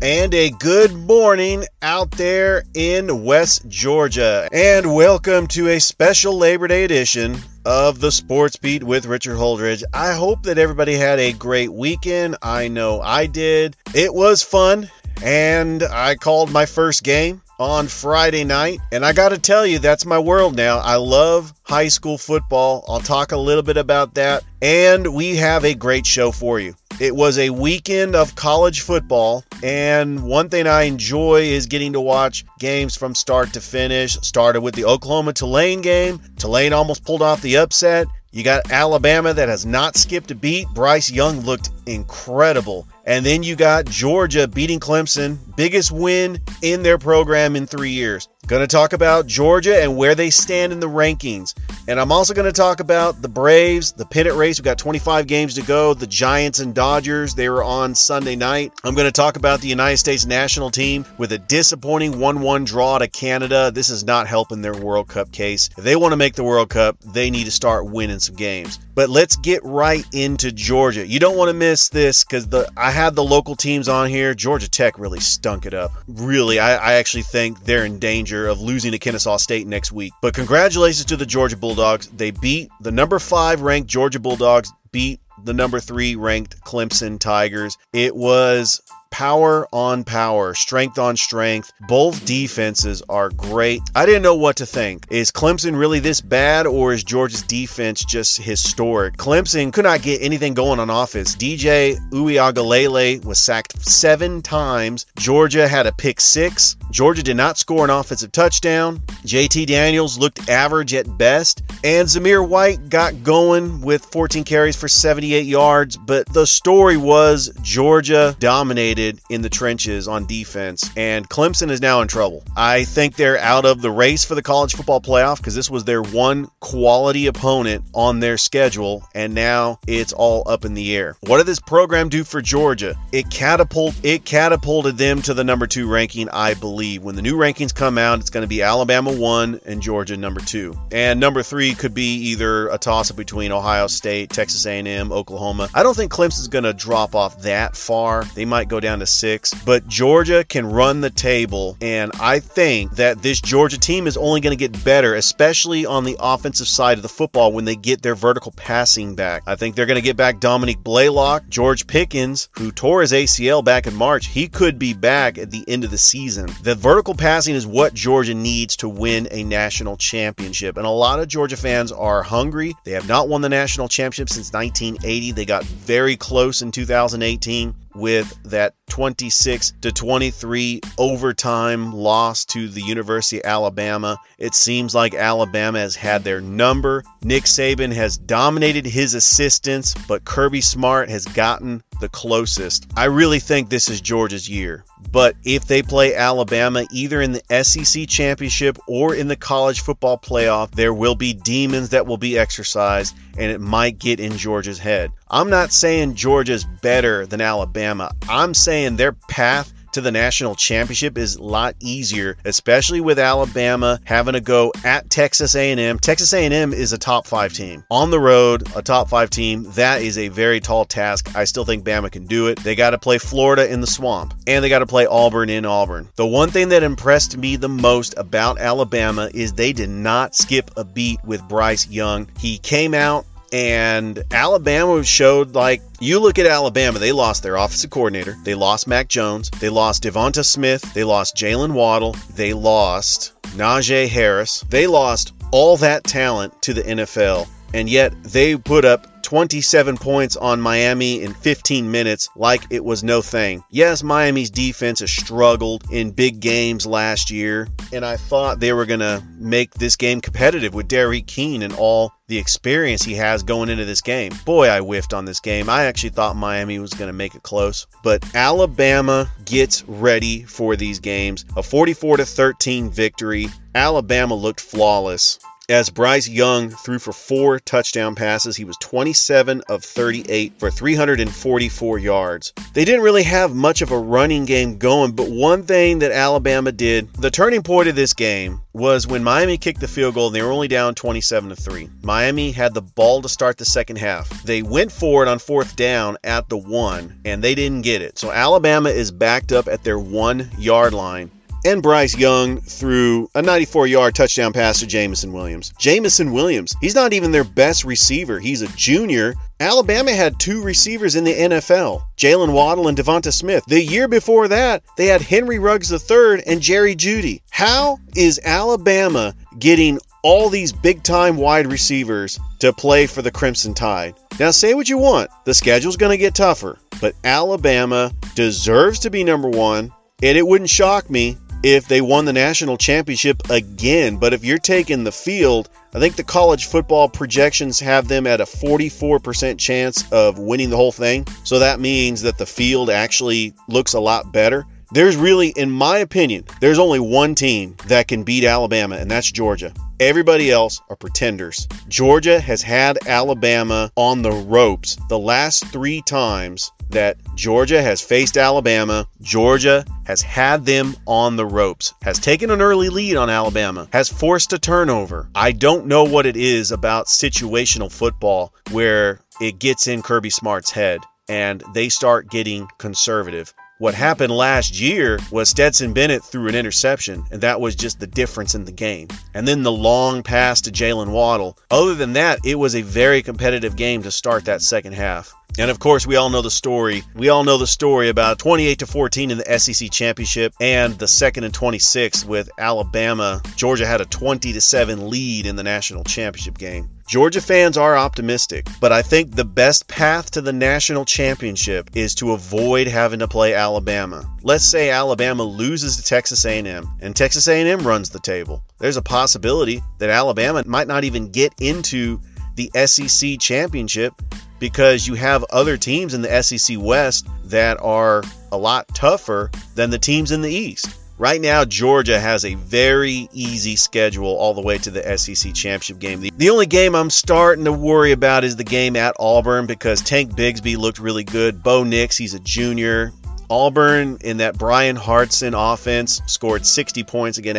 And a good morning out there in West Georgia. And welcome to a special Labor Day edition of the Sports Beat with Richard Holdridge. I hope that everybody had a great weekend. I know I did. It was fun. And I called my first game on Friday night. And I got to tell you, that's my world now. I love high school football. I'll talk a little bit about that. And we have a great show for you. It was a weekend of college football, and one thing I enjoy is getting to watch games from start to finish. Started with the Oklahoma Tulane game. Tulane almost pulled off the upset. You got Alabama that has not skipped a beat. Bryce Young looked incredible. And then you got Georgia beating Clemson, biggest win in their program in three years. Going to talk about Georgia and where they stand in the rankings. And I'm also going to talk about the Braves, the pennant race. We've got 25 games to go. The Giants and Dodgers, they were on Sunday night. I'm going to talk about the United States national team with a disappointing 1 1 draw to Canada. This is not helping their World Cup case. If they want to make the World Cup, they need to start winning some games. But let's get right into Georgia. You don't want to miss this because the I had the local teams on here. Georgia Tech really stunk it up. Really, I, I actually think they're in danger of losing to Kennesaw State next week. But congratulations to the Georgia Bulldogs. They beat the number five ranked Georgia Bulldogs, beat the number three ranked Clemson Tigers. It was power on power, strength on strength. Both defenses are great. I didn't know what to think. Is Clemson really this bad or is Georgia's defense just historic? Clemson could not get anything going on offense. DJ Uiagalelei was sacked seven times. Georgia had a pick six. Georgia did not score an offensive touchdown. JT Daniels looked average at best. And Zamir White got going with 14 carries for 78 yards. But the story was Georgia dominated in the trenches on defense, and Clemson is now in trouble. I think they're out of the race for the college football playoff because this was their one quality opponent on their schedule, and now it's all up in the air. What did this program do for Georgia? It catapult it catapulted them to the number two ranking, I believe. When the new rankings come out, it's going to be Alabama one and Georgia number two, and number three could be either a toss up between Ohio State, Texas A&M, Oklahoma. I don't think Clemson's going to drop off that far. They might go down to six, but Georgia can run the table, and I think that this Georgia team is only going to get better, especially on the offensive side of the football when they get their vertical passing back. I think they're going to get back Dominick Blaylock, George Pickens, who tore his ACL back in March. He could be back at the end of the season. The vertical passing is what Georgia needs to win a national championship, and a lot of Georgia fans are hungry. They have not won the national championship since 1980. They got very close in 2018 with that 26 to 23 overtime loss to the University of Alabama. It seems like Alabama has had their number. Nick Saban has dominated his assistants, but Kirby Smart has gotten the closest. I really think this is Georgia's year. But if they play Alabama either in the SEC championship or in the college football playoff, there will be demons that will be exercised and it might get in Georgia's head. I'm not saying Georgia's better than Alabama. I'm saying their path to the national championship is a lot easier, especially with Alabama having to go at Texas A&M. Texas A&M is a top 5 team. On the road, a top 5 team, that is a very tall task. I still think Bama can do it. They got to play Florida in the swamp and they got to play Auburn in Auburn. The one thing that impressed me the most about Alabama is they did not skip a beat with Bryce Young. He came out and Alabama showed like you look at Alabama, they lost their offensive coordinator, they lost Mac Jones, they lost Devonta Smith, they lost Jaylen Waddle, they lost Najee Harris, they lost all that talent to the NFL, and yet they put up 27 points on Miami in 15 minutes like it was no thing. Yes, Miami's defense has struggled in big games last year, and I thought they were going to make this game competitive with D'Eriq King and all the experience he has going into this game. Boy, I whiffed on this game. I actually thought Miami was going to make it close, but Alabama gets ready for these games. A 44 to 13 victory. Alabama looked flawless as Bryce Young threw for four touchdown passes. He was 27 of 38 for 344 yards. They didn't really have much of a running game going, but one thing that Alabama did, the turning point of this game was when Miami kicked the field goal and they were only down 27 to 3. Miami had the ball to start the second half. They went for it on fourth down at the 1 and they didn't get it. So Alabama is backed up at their 1 yard line and Bryce Young threw a 94 yard touchdown pass to Jameson Williams. Jameson Williams, he's not even their best receiver. He's a junior. Alabama had two receivers in the NFL Jaylen Waddle and Devonta Smith. The year before that, they had Henry Ruggs III and Jerry Jeudy. How is Alabama getting all these big time wide receivers to play for the Crimson Tide? Now, say what you want, the schedule's going to get tougher, but Alabama deserves to be number one. And it wouldn't shock me if they won the national championship again. But if you're taking the field, I think the college football projections have them at a 44% chance of winning the whole thing. So that means that the field actually looks a lot better. There's really, in my opinion, there's only one team that can beat Alabama, and that's Georgia. Everybody else are pretenders. Georgia has had Alabama on the ropes the last three times that Georgia has faced Alabama. Georgia has had them on the ropes, has taken an early lead on Alabama, has forced a turnover. I don't know what it is about situational football where it gets in Kirby Smart's head and they start getting conservative. What happened last year was Stetson Bennett threw an interception, and that was just the difference in the game. And then the long pass to Jaylen Waddle. Other than that, it was a very competitive game to start that second half. And of course, we all know the story. We all know the story about 28 to 14 in the SEC championship and the second and 26 with Alabama. Georgia had a 20 to 7 lead in the national championship game. Georgia fans are optimistic, but I think the best path to the national championship is to avoid having to play Alabama. Let's say Alabama loses to Texas A&M and Texas A&M runs the table. There's a possibility that Alabama might not even get into the SEC championship because you have other teams in the SEC West that are a lot tougher than the teams in the East. Right now, Georgia has a very easy schedule all the way to the SEC championship game. The, only game I'm starting to worry about is the game at Auburn because Tank Bigsby looked really good. Bo Nix, he's a junior. Auburn in that Bryan Harsin offense scored 60 points against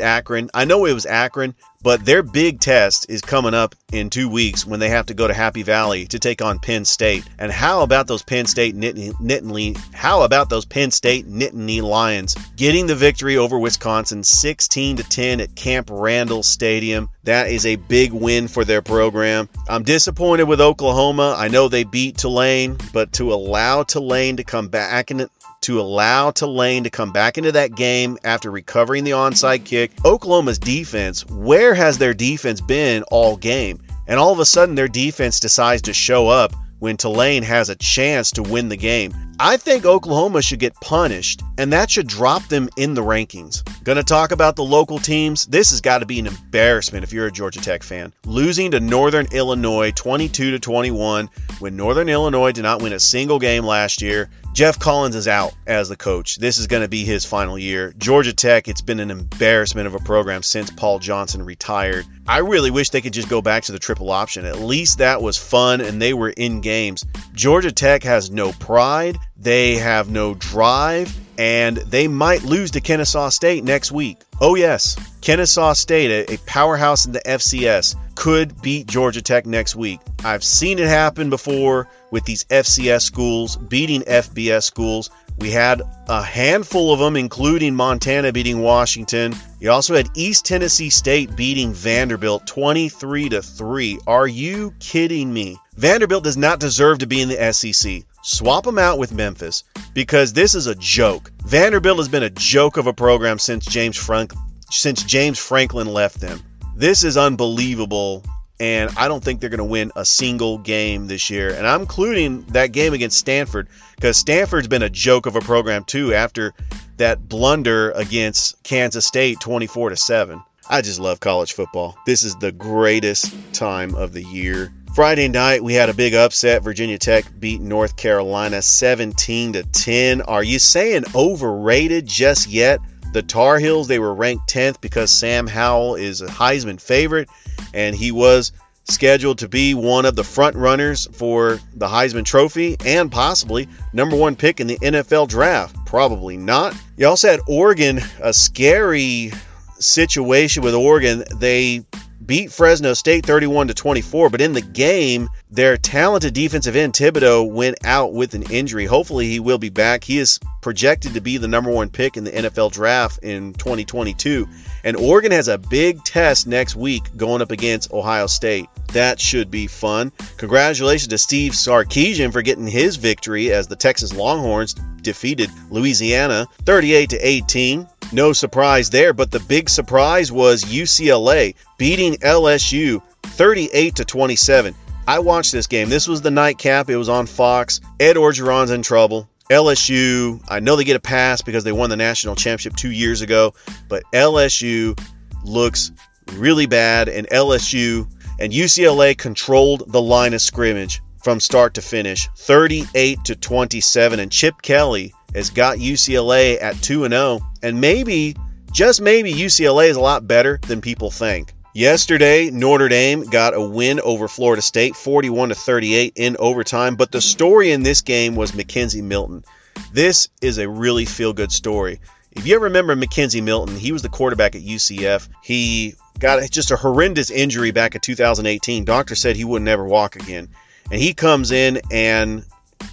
Akron. I know it was Akron, but their big test is coming up in two weeks when they have to go to Happy Valley to take on Penn State. And how about those Penn State Nittany? How about those Penn State Nittany Lions getting the victory over Wisconsin, 16 to 10 at Camp Randall Stadium? That is a big win for their program. I'm disappointed with Oklahoma. I know they beat Tulane, but to allow Tulane to come back in to allow Tulane to come back into that game after recovering the onside kick. Oklahoma's defense, where has their defense been all game? And all of a sudden, their defense decides to show up when Tulane has a chance to win the game. I think Oklahoma should get punished, and that should drop them in the rankings. Gonna talk about the local teams. This has got to be an embarrassment if you're a Georgia Tech fan. Losing to Northern Illinois 22 to 21 when Northern Illinois did not win a single game last year. Geoff Collins is out as the coach. This is going to be his final year. Georgia Tech, it's been an embarrassment of a program since Paul Johnson retired. I really wish they could just go back to the triple option. At least that was fun and they were in games. Georgia Tech has no pride, they have no drive, and they might lose to Kennesaw State next week. Oh, yes, Kennesaw State, a powerhouse in the FCS, could beat Georgia Tech next week. I've seen it happen before with these FCS schools beating FBS schools. We had a handful of them, including Montana beating Washington. You also had East Tennessee State beating Vanderbilt 23 to 3. Are you kidding me? Vanderbilt does not deserve to be in the SEC. Swap them out with Memphis because this is a joke. Vanderbilt has been a joke of a program since James Frank since James Franklin left them. This is unbelievable and I don't think they're going to win a single game this year. And I'm including that game against Stanford because Stanford's been a joke of a program too after that blunder against Kansas State 24 to 7. I just love college football. This is the greatest time of the year. Friday night we had a big upset. Virginia Tech beat North Carolina 17 to 10. Are you saying overrated just yet? The Tar Heels, they were ranked 10th because Sam Howell is a Heisman favorite and he was scheduled to be one of the front runners for the Heisman Trophy and possibly number one pick in the NFL draft. Probably not. You also had Oregon, a scary situation with Oregon. They beat Fresno State 31 to 24, but in the game, their talented defensive end Thibodeaux went out with an injury. Hopefully, he will be back. He is projected to be the number one pick in the NFL draft in 2022. And Oregon has a big test next week going up against Ohio State. That should be fun. Congratulations to Steve Sarkisian for getting his victory as the Texas Longhorns defeated Louisiana 38 to 18. No surprise there, but the big surprise was UCLA beating LSU 38 to 27. I watched this game. This was the nightcap. It was on Fox. Ed Orgeron's in trouble. LSU, I know they get a pass because they won the national championship two years ago, but LSU looks really bad, and LSU and UCLA controlled the line of scrimmage from start to finish 38 to 27 and Chip Kelly has got UCLA at 2 and 0 and maybe just maybe UCLA is a lot better than people think. Yesterday, Notre Dame got a win over Florida State 41 to 38 in overtime, but the story in this game was McKenzie Milton. This is a really feel good story. If you ever remember McKenzie Milton, he was the quarterback at UCF. He got just a horrendous injury back in 2018. Doctor said he would never walk again. And he comes in and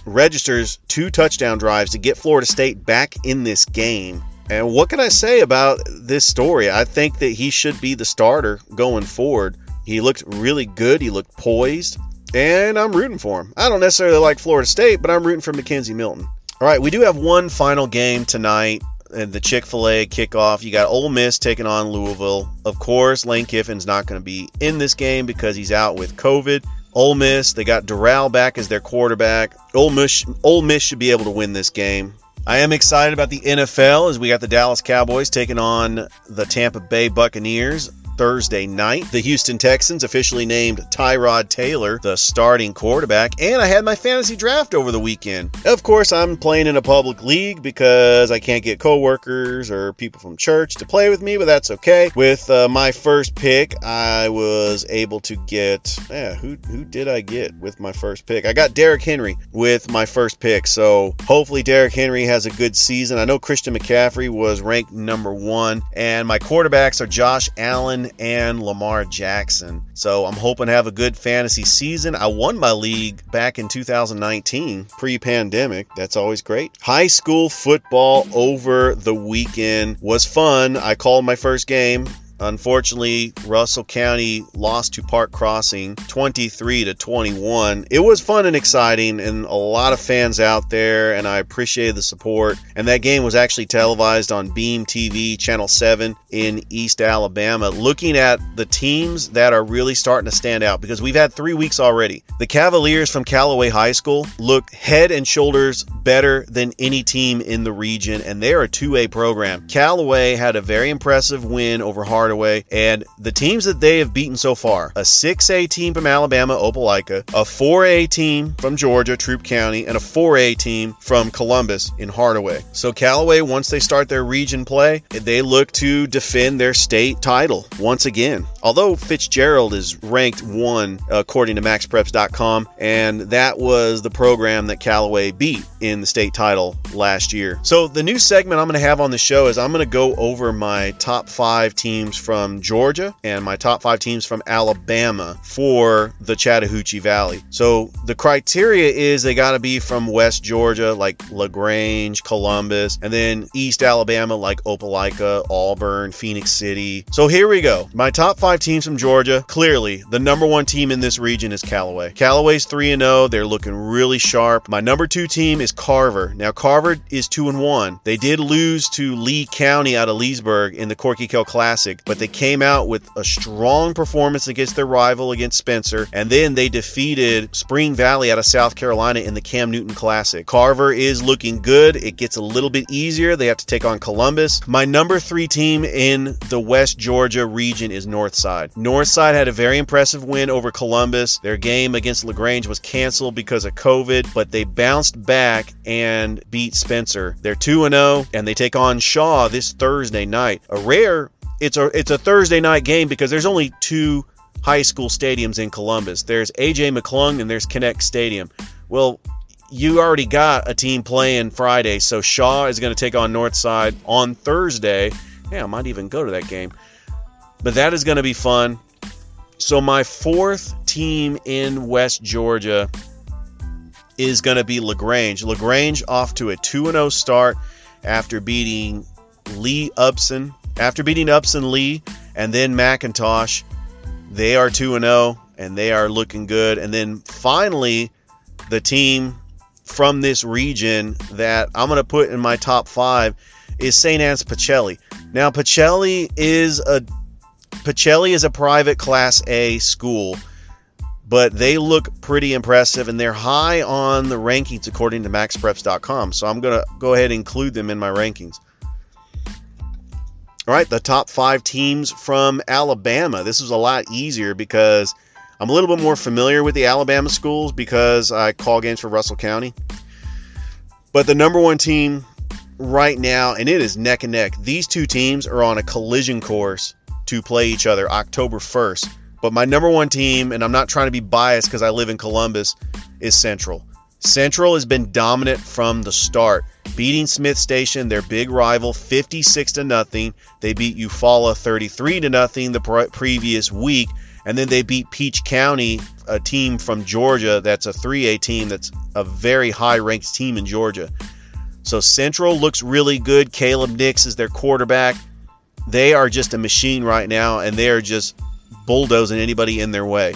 registers two touchdown drives to get Florida State back in this game. And what can I say about this story? I think that he should be the starter going forward. He looked really good, he looked poised, and I'm rooting for him. I don't necessarily like Florida State, but I'm rooting for McKenzie Milton. All right, we do have one final game tonight and the Chick fil A kickoff. You got Ole Miss taking on Louisville. Of course, Lane Kiffin's not going to be in this game because he's out with COVID. Ole Miss, they got Corral back as their quarterback. Ole Miss, Ole Miss should be able to win this game. I am excited about the NFL as we got the Dallas Cowboys taking on the Tampa Bay Buccaneers. Thursday night. The Houston Texans officially named Tyrod Taylor the starting quarterback, and I had my fantasy draft over the weekend. Of course, I'm playing in a public league because I can't get coworkers or people from church to play with me, but that's okay. With uh, my first pick, I was able to get, yeah, who, who did I get with my first pick? I got Derrick Henry with my first pick, so hopefully Derrick Henry has a good season. I know Christian McCaffrey was ranked number one, and my quarterbacks are Josh Allen and Lamar Jackson. So I'm hoping to have a good fantasy season. I won my league back in 2019, pre pandemic. That's always great. High school football over the weekend was fun. I called my first game. Unfortunately, Russell County lost to Park Crossing 23 to 21. It was fun and exciting and a lot of fans out there and I appreciated the support. And that game was actually televised on Beam TV channel 7 in East Alabama looking at the teams that are really starting to stand out because we've had 3 weeks already. The Cavaliers from Callaway High School look head and shoulders better than any team in the region and they're a 2A program. Callaway had a very impressive win over Hard Hardaway, and the teams that they have beaten so far a 6A team from Alabama, Opelika, a 4A team from Georgia, Troup County, and a 4A team from Columbus in Hardaway. So Callaway, once they start their region play, they look to defend their state title once again. Although Fitzgerald is ranked one according to MaxPreps.com, and that was the program that Callaway beat in the state title last year. So the new segment I'm going to have on the show is I'm going to go over my top five teams from Georgia and my top five teams from Alabama for the Chattahoochee Valley. So the criteria is they got to be from West Georgia, like LaGrange, Columbus, and then East Alabama, like Opelika, Auburn, Phenix City. So here we go. My top five five teams from Georgia. Clearly, the number one team in this region is Callaway. Callaway's 3 and 0. They're looking really sharp. My number two team is Carver. Now, Carver is 2 and 1. They did lose to Lee County out of Leesburg in the Corky Kell Classic, but they came out with a strong performance against their rival against Spencer, and then they defeated Spring Valley out of South Carolina in the Cam Newton Classic. Carver is looking good. It gets a little bit easier. They have to take on Columbus. My number three team in the West Georgia region is Northside. Northside had a very impressive win over Columbus. Their game against LaGrange was canceled because of COVID, but they bounced back and beat Spencer. They're 2 0 and they take on Shaw this Thursday night. A rare it's a it's a Thursday night game because there's only two high school stadiums in Columbus. There's AJ McClung and there's Kinnett Stadium. Well, you already got a team playing Friday, so Shaw is going to take on Northside on Thursday. Yeah, I might even go to that game. But that is going to be fun. So my fourth team in West Georgia is going to be LaGrange. LaGrange off to a 2 0 start after beating Lee Upson. After beating Upson Lee and then McIntosh, they are 2 0 and they are looking good. And then finally, the team from this region that I'm going to put in my top five is St. Anne's Pacelli. Now, Pacelli is a Pacelli is a private Class A school, but they look pretty impressive and they're high on the rankings according to MaxPreps.com. So I'm going to go ahead and include them in my rankings. All right, the top five teams from Alabama. This was a lot easier because I'm a little bit more familiar with the Alabama schools because I call games for Russell County. But the number one team right now, and it is neck and neck, these two teams are on a collision course to play each other October 1st. But my number one team, and I'm not trying to be biased because I live in Columbus, is Central. Central has been dominant from the start, beating Smith Station, their big rival, 56 to nothing. They beat Eufaula 33 to nothing the pre- previous week, and then they beat Peach County, a team from Georgia that's a 3A team that's a very high-ranked team in Georgia. So Central looks really good. Caleb Nix is their quarterback. They are just a machine right now, and they are just bulldozing anybody in their way.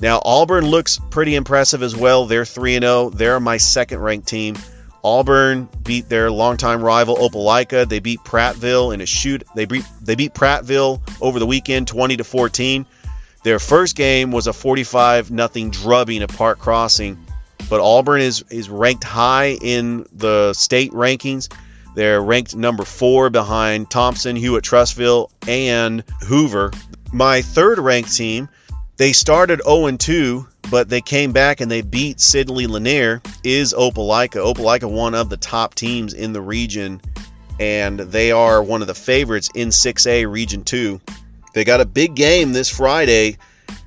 Now, Auburn looks pretty impressive as well. They're 3 0. They're my second ranked team. Auburn beat their longtime rival Opelika. They beat Prattville in a shoot. They beat they beat Prattville over the weekend 20 to 14. Their first game was a 45 nothing drubbing at Park Crossing, but Auburn is is ranked high in the state rankings. They're ranked number 4 behind Thompson, Hewitt Trussville, and Hoover. My third ranked team they started 0 2, but they came back and they beat Sidney Lanier. Is Opelika? Opelika one of the top teams in the region, and they are one of the favorites in 6A Region 2. They got a big game this Friday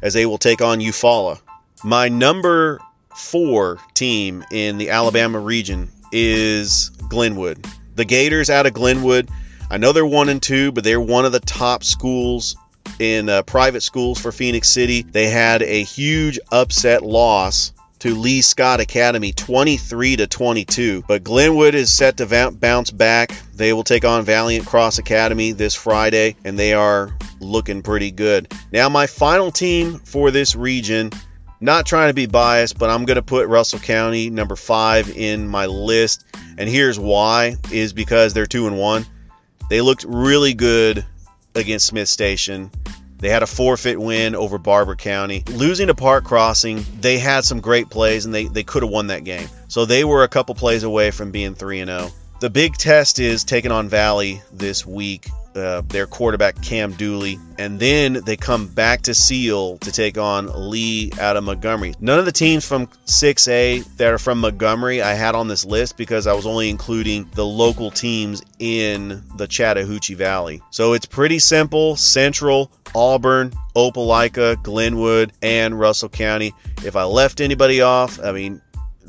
as they will take on Eufaula. My number four team in the Alabama region is Glenwood. The Gators out of Glenwood. I know they're one and two, but they're one of the top schools in uh, private schools for Phenix City. They had a huge upset loss to Lee Scott Academy 23 to 22. But Glenwood is set to bounce back. They will take on Valiant Cross Academy this Friday and they are looking pretty good. Now my final team for this region not trying to be biased, but I'm going to put Russell County number 5 in my list. And here's why is because they're 2 and 1. They looked really good against Smith Station. They had a forfeit win over Barber County. Losing to Park Crossing, they had some great plays and they, they could have won that game. So they were a couple plays away from being 3 0. The big test is taking on Valley this week uh, their quarterback Cam Dooley, and then they come back to Seale to take on Lee out of Montgomery. None of the teams from 6A that are from Montgomery I had on this list because I was only including the local teams in the Chattahoochee Valley. So it's pretty simple. Central, Auburn, Opelika, Glenwood, and Russell County. If I left anybody off, I mean,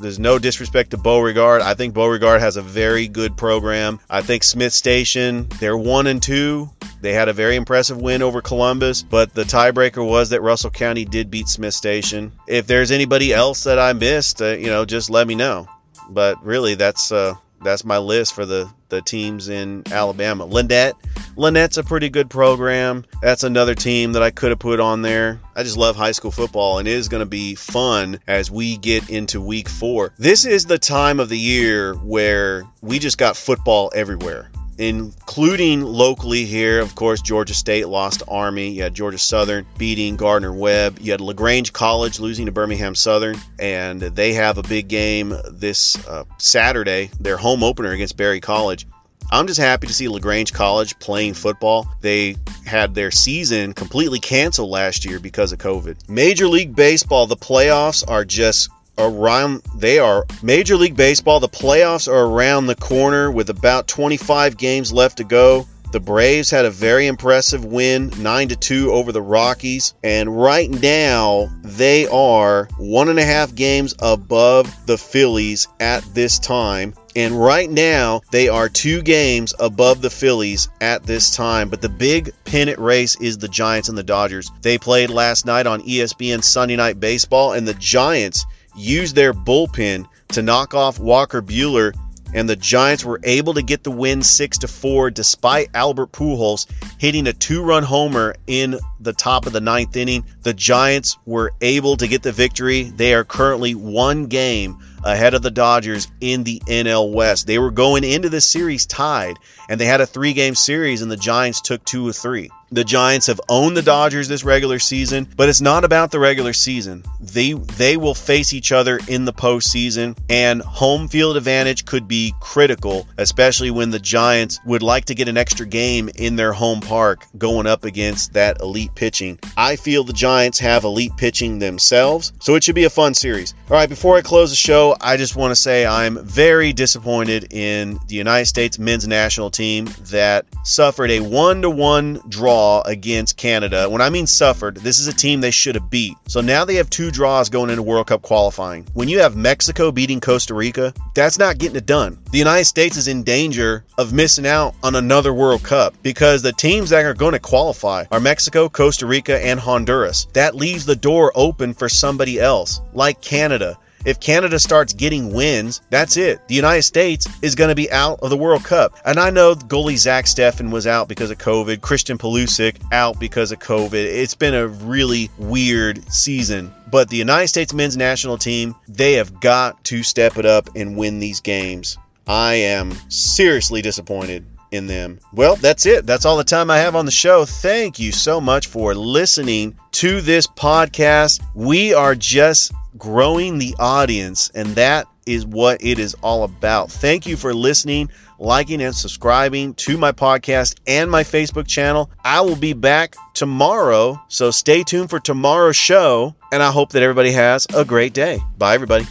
there's no disrespect to Beauregard. I think Beauregard has a very good program. I think Smith Station, they're one and two. They had a very impressive win over Columbus, but the tiebreaker was that Russell County did beat Smith Station. If there's anybody else that I missed, uh, you know, just let me know. But really, that's uh, that's my list for the the teams in Alabama. Lanett, Lanett's a pretty good program. That's another team that I could have put on there. I just love high school football, and it is going to be fun as we get into week four. This is the time of the year where we just got football everywhere including locally here. Of course, Georgia State lost Army. You had Georgia Southern beating Gardner Webb. You had LaGrange College losing to Birmingham Southern, and they have a big game this uh, Saturday, their home opener against Berry College. I'm just happy to see LaGrange College playing football. They had their season completely canceled last year because of COVID. Major League Baseball, the playoffs are just around they are Major League Baseball the playoffs are around the corner with about 25 games left to go the Braves had a very impressive win 9 to 2 over the Rockies and right now they are one and a half games above the Phillies at this time and right now, they are two games above the Phillies at this time. But the big pennant race is the Giants and the Dodgers. They played last night on ESPN Sunday Night Baseball, and the Giants used their bullpen to knock off Walker Buehler, and the Giants were able to get the win 6 to 4 despite Albert Pujols hitting a two-run homer in the top of the ninth inning. The Giants were able to get the victory. They are currently one game ahead of the Dodgers in the NL West. They were going into this series tied, and they had a three-game series, and the Giants took two of three. The Giants have owned the Dodgers this regular season, but it's not about the regular season. They they will face each other in the postseason, and home field advantage could be critical, especially when the Giants would like to get an extra game in their home park going up against that elite pitching. I feel the Giants have elite pitching themselves, so it should be a fun series. All right, before I close the show, I just want to say I'm very disappointed in the United States men's national team that suffered a one to one draw against Canada. When I mean suffered, this is a team they should have beat. So now they have two draws going into World Cup qualifying. When you have Mexico beating Costa Rica, that's not getting it done. The United States is in danger of missing out on another World Cup because the teams that are going to qualify are Mexico, Costa Rica, and Honduras. That leaves the door open for somebody else, like Canada if Canada starts getting wins, that's it. The United States is going to be out of the World Cup. And I know goalie Zach Steffen was out because of COVID, Christian Pulisic out because of COVID. It's been a really weird season. But the United States men's national team, they have got to step it up and win these games. I am seriously disappointed in them. Well, that's it. That's all the time I have on the show. Thank you so much for listening to this podcast. We are just growing the audience, and that is what it is all about. Thank you for listening, liking, and subscribing to my podcast and my Facebook channel. I will be back tomorrow, so stay tuned for tomorrow's show, and I hope that everybody has a great day. Bye, everybody.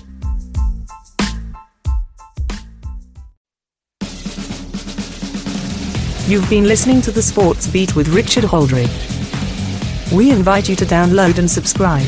You've been listening to the Sports Beat with Richard Holdridge. We invite you to download and subscribe.